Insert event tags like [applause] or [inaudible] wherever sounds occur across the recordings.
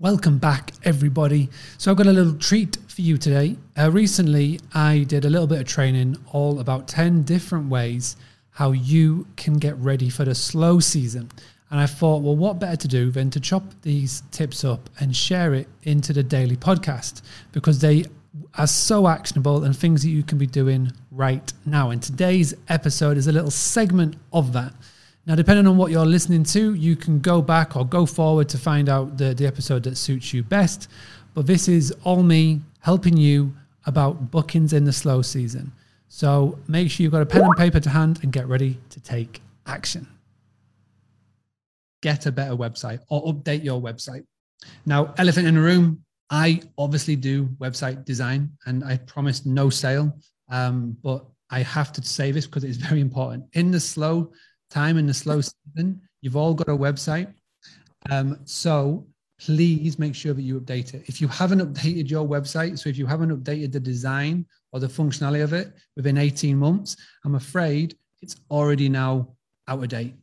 Welcome back, everybody. So, I've got a little treat for you today. Uh, recently, I did a little bit of training all about 10 different ways how you can get ready for the slow season. And I thought, well, what better to do than to chop these tips up and share it into the daily podcast because they are so actionable and things that you can be doing right now. And today's episode is a little segment of that. Now, depending on what you're listening to, you can go back or go forward to find out the, the episode that suits you best. But this is all me helping you about bookings in the slow season. So make sure you've got a pen and paper to hand and get ready to take action. Get a better website or update your website. Now, elephant in the room, I obviously do website design and I promised no sale, um, but I have to say this because it's very important. In the slow time in the slow season. You've all got a website. Um, so please make sure that you update it. If you haven't updated your website, so if you haven't updated the design or the functionality of it within 18 months, I'm afraid it's already now out of date.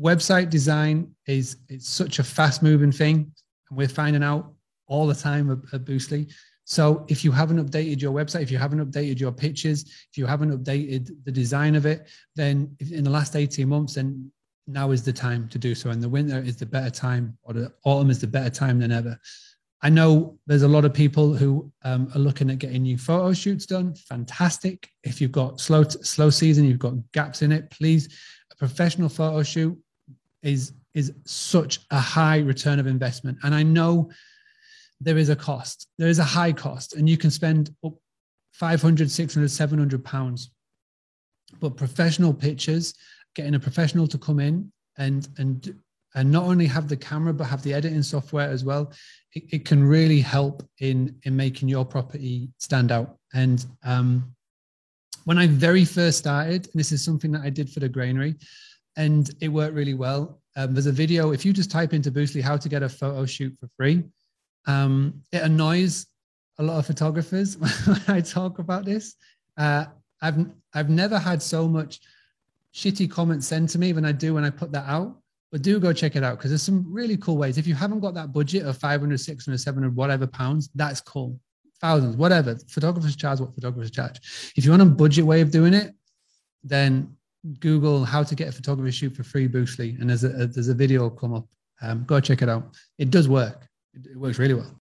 Website design is it's such a fast moving thing, and we're finding out all the time at, at Boostly. So if you haven't updated your website, if you haven't updated your pictures, if you haven't updated the design of it, then in the last 18 months, then now is the time to do so. And the winter is the better time, or the autumn is the better time than ever. I know there's a lot of people who um, are looking at getting new photo shoots done. Fantastic. If you've got slow slow season, you've got gaps in it. Please, a professional photo shoot is is such a high return of investment. And I know there is a cost. There is a high cost, and you can spend 500, 600, 700 pounds. But professional pictures, getting a professional to come in and and and not only have the camera but have the editing software as well, it, it can really help in in making your property stand out. And um, when I very first started, and this is something that I did for the granary, and it worked really well. Um, there's a video. If you just type into Boostly how to get a photo shoot for free, um, it annoys a lot of photographers [laughs] when I talk about this. Uh, I've I've never had so much shitty comments sent to me than I do when I put that out. But do go check it out because there's some really cool ways. If you haven't got that budget of 500, 600, 700, whatever pounds, that's cool. Thousands, whatever. Photographers charge what photographers charge. If you want a budget way of doing it, then Google how to get a photography shoot for free Boostly, and there's a, there's a video come up. Um, go check it out. It does work. It, it works really well.